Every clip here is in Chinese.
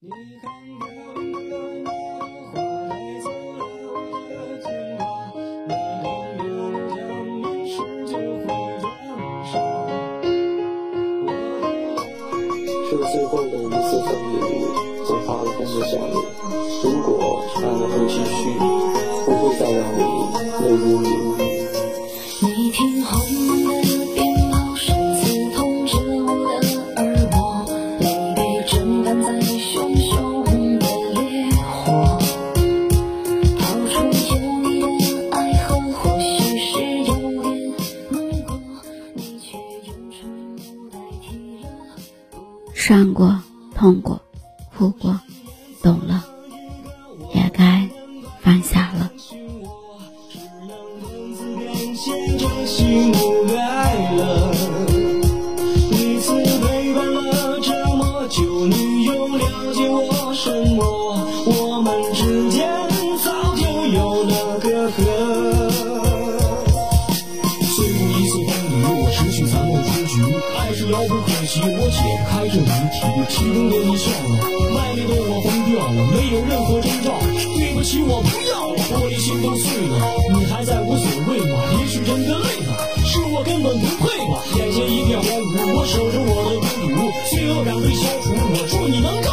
你看漂亮的那花带走了牵挂，你的脸将满世界会转傻。是最后的一次分离，在发了疯的夏日。如果爱能继续，伤过，痛过，题。其中的你笑了，外面的我疯掉了，没有任何征兆。对不起，我不要了，玻璃心都碎了，你还在无所谓吗？也许真的累了，是我根本不配吧。眼前一片荒芜，我守着我的孤独，罪恶感被消除，我祝你能够。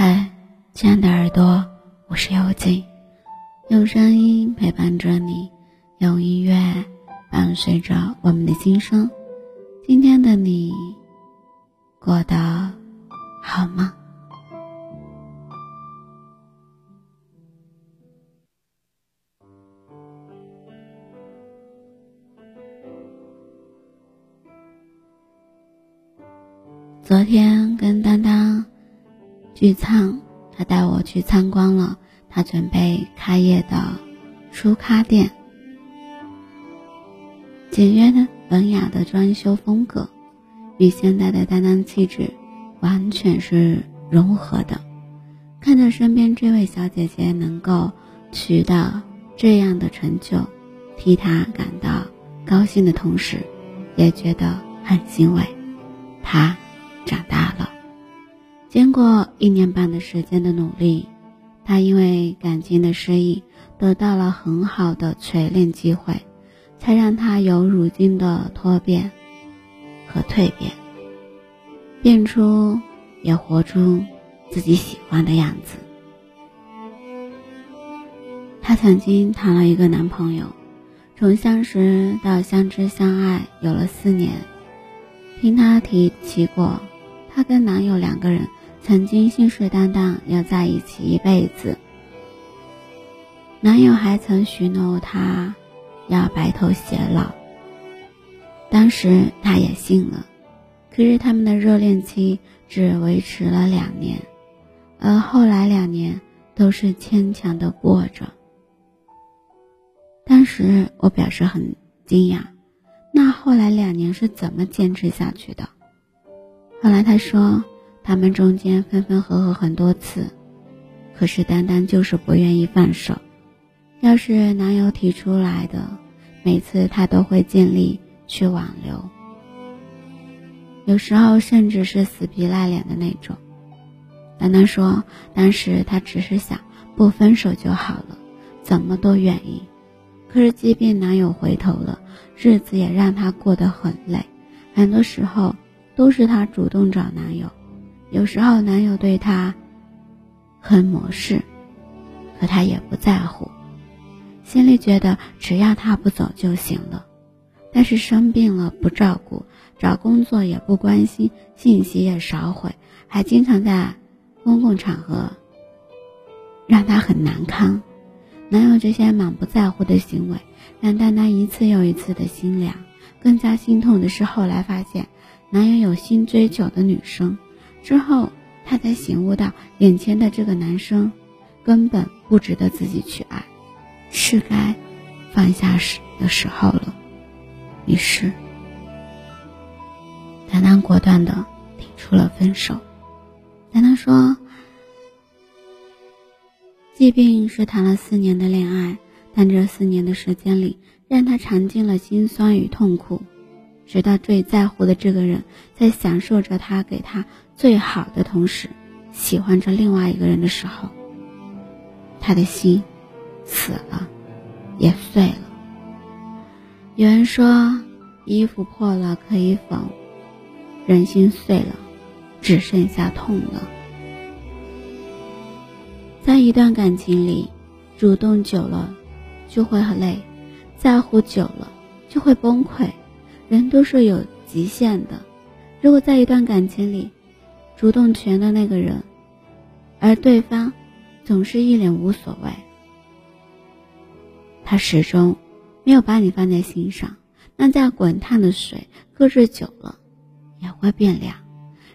嗨，亲爱的耳朵，我是幽静，用声音陪伴着你，用音乐伴随着我们的心声。今天的你过得好吗？昨天跟丹丹聚餐，他带我去参观了他准备开业的书咖店。简约的、文雅的装修风格，与现代的担当气质完全是融合的。看着身边这位小姐姐能够取得这样的成就，替她感到高兴的同时，也觉得很欣慰。她长大了。经过一年半的时间的努力，他因为感情的失意得到了很好的锤炼机会，才让他有如今的脱变和蜕变，变出也活出自己喜欢的样子。她曾经谈了一个男朋友，从相识到相知相爱有了四年，听她提起过，她跟男友两个人。曾经信誓旦旦要在一起一辈子，男友还曾许诺她要白头偕老。当时她也信了，可是他们的热恋期只维持了两年，而后来两年都是牵强的过着。当时我表示很惊讶，那后来两年是怎么坚持下去的？后来他说。他们中间分分合合很多次，可是丹丹就是不愿意放手。要是男友提出来的，每次她都会尽力去挽留，有时候甚至是死皮赖脸的那种。丹丹说，当时她只是想不分手就好了，怎么都愿意。可是即便男友回头了，日子也让她过得很累，很多时候都是她主动找男友。有时候男友对她很模式，可她也不在乎，心里觉得只要他不走就行了。但是生病了不照顾，找工作也不关心，信息也少回，还经常在公共场合让她很难堪。男友这些满不在乎的行为，让丹丹一次又一次的心凉。更加心痛的是，后来发现男友有新追求的女生。之后，她才醒悟到，眼前的这个男生根本不值得自己去爱。是该放下时的时候了。于是，丹丹果断的提出了分手。丹丹说，即便是谈了四年的恋爱，但这四年的时间里，让他尝尽了辛酸与痛苦。直到最在乎的这个人，在享受着他给他最好的同时，喜欢着另外一个人的时候，他的心死了，也碎了。有人说，衣服破了可以缝，人心碎了，只剩下痛了。在一段感情里，主动久了就会很累，在乎久了就会崩溃。人都是有极限的，如果在一段感情里，主动权的那个人，而对方总是一脸无所谓，他始终没有把你放在心上，那在滚烫的水搁置久了也会变凉，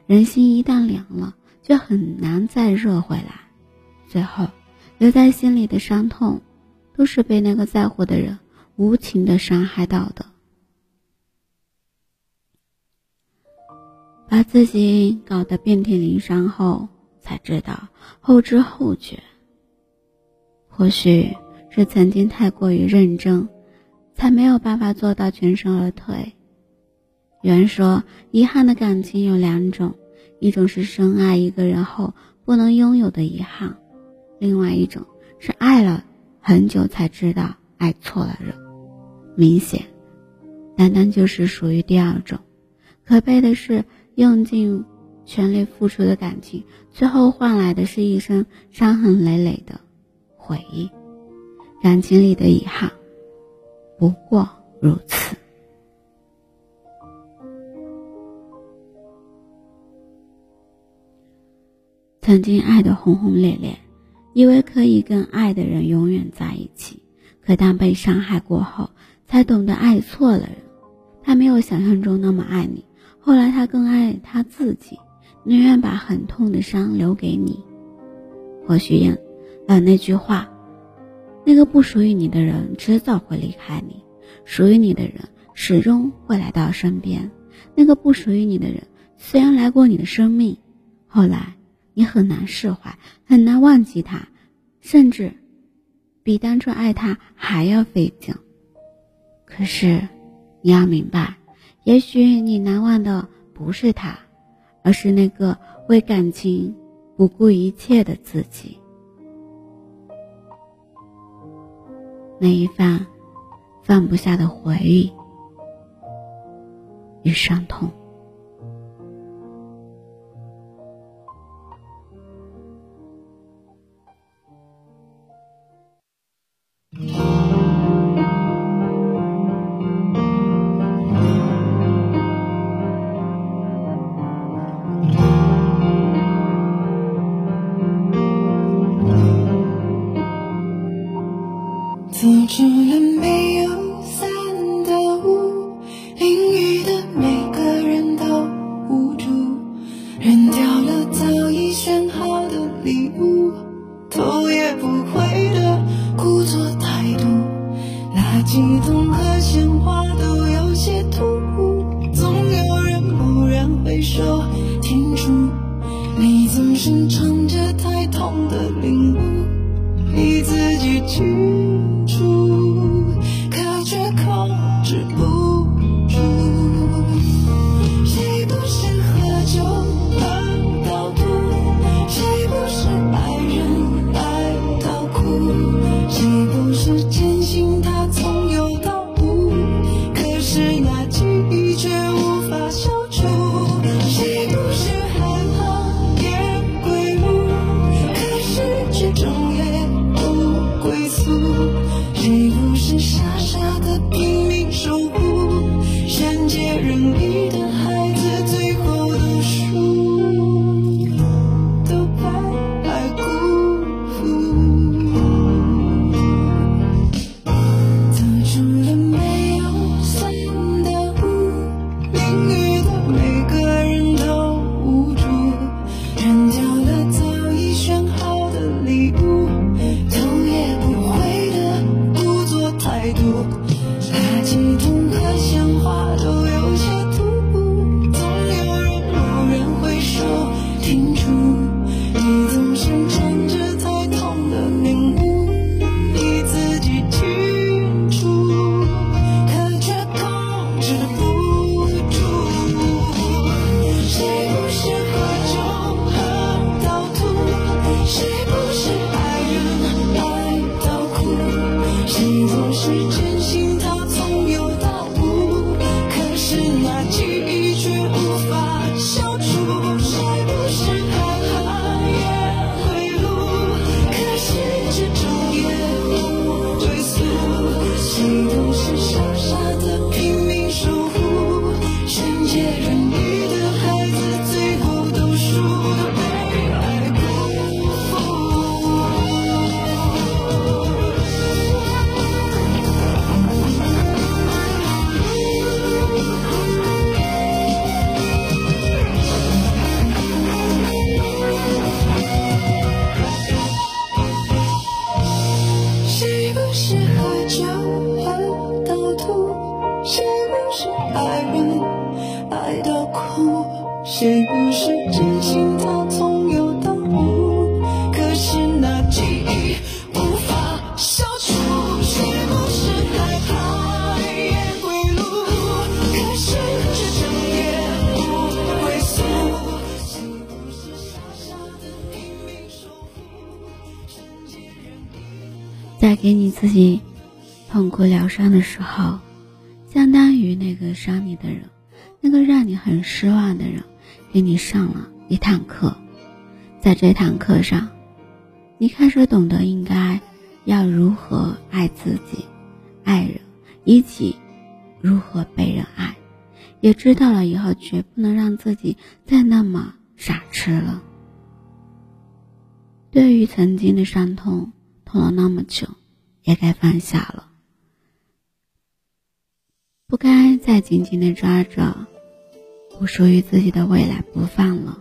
人心一旦凉了，就很难再热回来，最后留在心里的伤痛，都是被那个在乎的人无情的伤害到的。把自己搞得遍体鳞伤后，才知道后知后觉。或许是曾经太过于认真，才没有办法做到全身而退。有人说，遗憾的感情有两种，一种是深爱一个人后不能拥有的遗憾，另外一种是爱了很久才知道爱错了人。明显，单单就是属于第二种。可悲的是。用尽全力付出的感情，最后换来的是一生伤痕累累的回忆。感情里的遗憾，不过如此。曾经爱的轰轰烈烈，以为可以跟爱的人永远在一起，可当被伤害过后，才懂得爱错了人。他没有想象中那么爱你。后来他更爱他自己，宁愿把很痛的伤留给你。或许应了那句话：那个不属于你的人，迟早会离开你；属于你的人，始终会来到身边。那个不属于你的人，虽然来过你的生命，后来你很难释怀，很难忘记他，甚至比当初爱他还要费劲。可是，你要明白。也许你难忘的不是他，而是那个为感情不顾一切的自己。那一番放不下的回忆与伤痛。珍藏着太痛的领悟，你自己去。自己痛苦疗伤的时候，相当于那个伤你的人，那个让你很失望的人，给你上了一堂课。在这堂课上，你开始懂得应该要如何爱自己、爱人，以及如何被人爱，也知道了以后绝不能让自己再那么傻痴了。对于曾经的伤痛，痛了那么久，也该放下了，不该再紧紧的抓着不属于自己的未来不放了。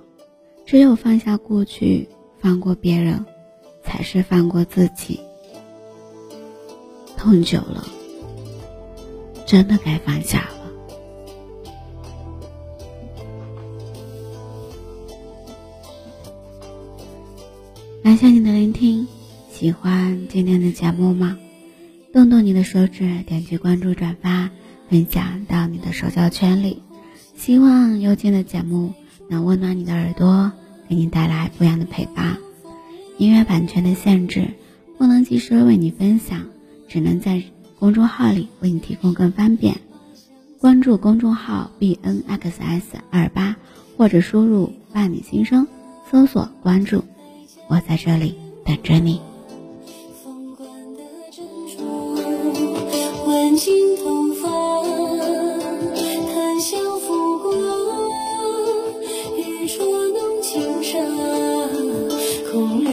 只有放下过去，放过别人，才是放过自己。痛久了，真的该放下了。感谢你的聆听，喜欢今天的节目吗？动动你的手指，点击关注、转发、分享到你的社交圈里。希望有劲的节目能温暖你的耳朵，给你带来不一样的陪伴。音乐版权的限制，不能及时为你分享，只能在公众号里为你提供更方便。关注公众号 b n x s 二八，或者输入“伴你心声”，搜索关注。我在这里等着你。心头发，檀香拂过，玉镯弄轻纱，空